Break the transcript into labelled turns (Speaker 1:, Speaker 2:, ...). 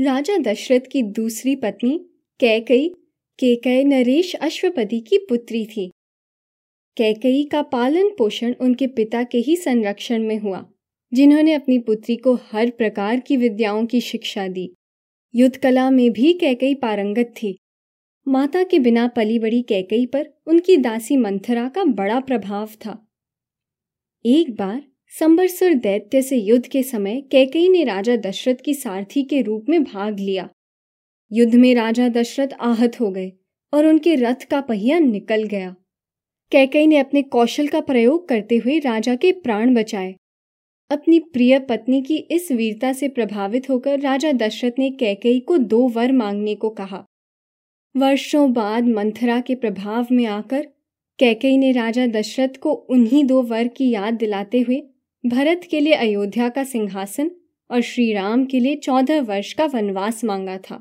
Speaker 1: राजा दशरथ की दूसरी पत्नी कैकई केकय नरेश अश्वपति की पुत्री थी। कैकई का पालन पोषण उनके पिता के ही संरक्षण में हुआ, जिन्होंने अपनी पुत्री को हर प्रकार की विद्याओं की शिक्षा दी। युद्ध कला में भी कैकई पारंगत थी। माता के बिना पली बड़ी कैकई पर उनकी दासी मंथरा का बड़ा प्रभाव था। एक बार संबरसुर दैत्य से युद्ध के समय कैकई ने राजा दशरथ की सारथी के रूप में भाग लिया। युद्ध में राजा दशरथ आहत हो गए और उनके रथ का पहिया निकल गया। कैकई ने अपने कौशल का प्रयोग करते हुए राजा के प्राण बचाए। अपनी प्रिय पत्नी की इस वीरता से प्रभावित होकर राजा दशरथ ने कैकई को दो वर मांगने को कहा। वर्षों बाद मंथरा के प्रभाव में आकर कैकई ने राजा दशरथ को उन्हीं दो वर की याद दिलाते हुए भरत के लिए अयोध्या का सिंहासन और श्री राम के लिए चौदह वर्ष का वनवास मांगा था।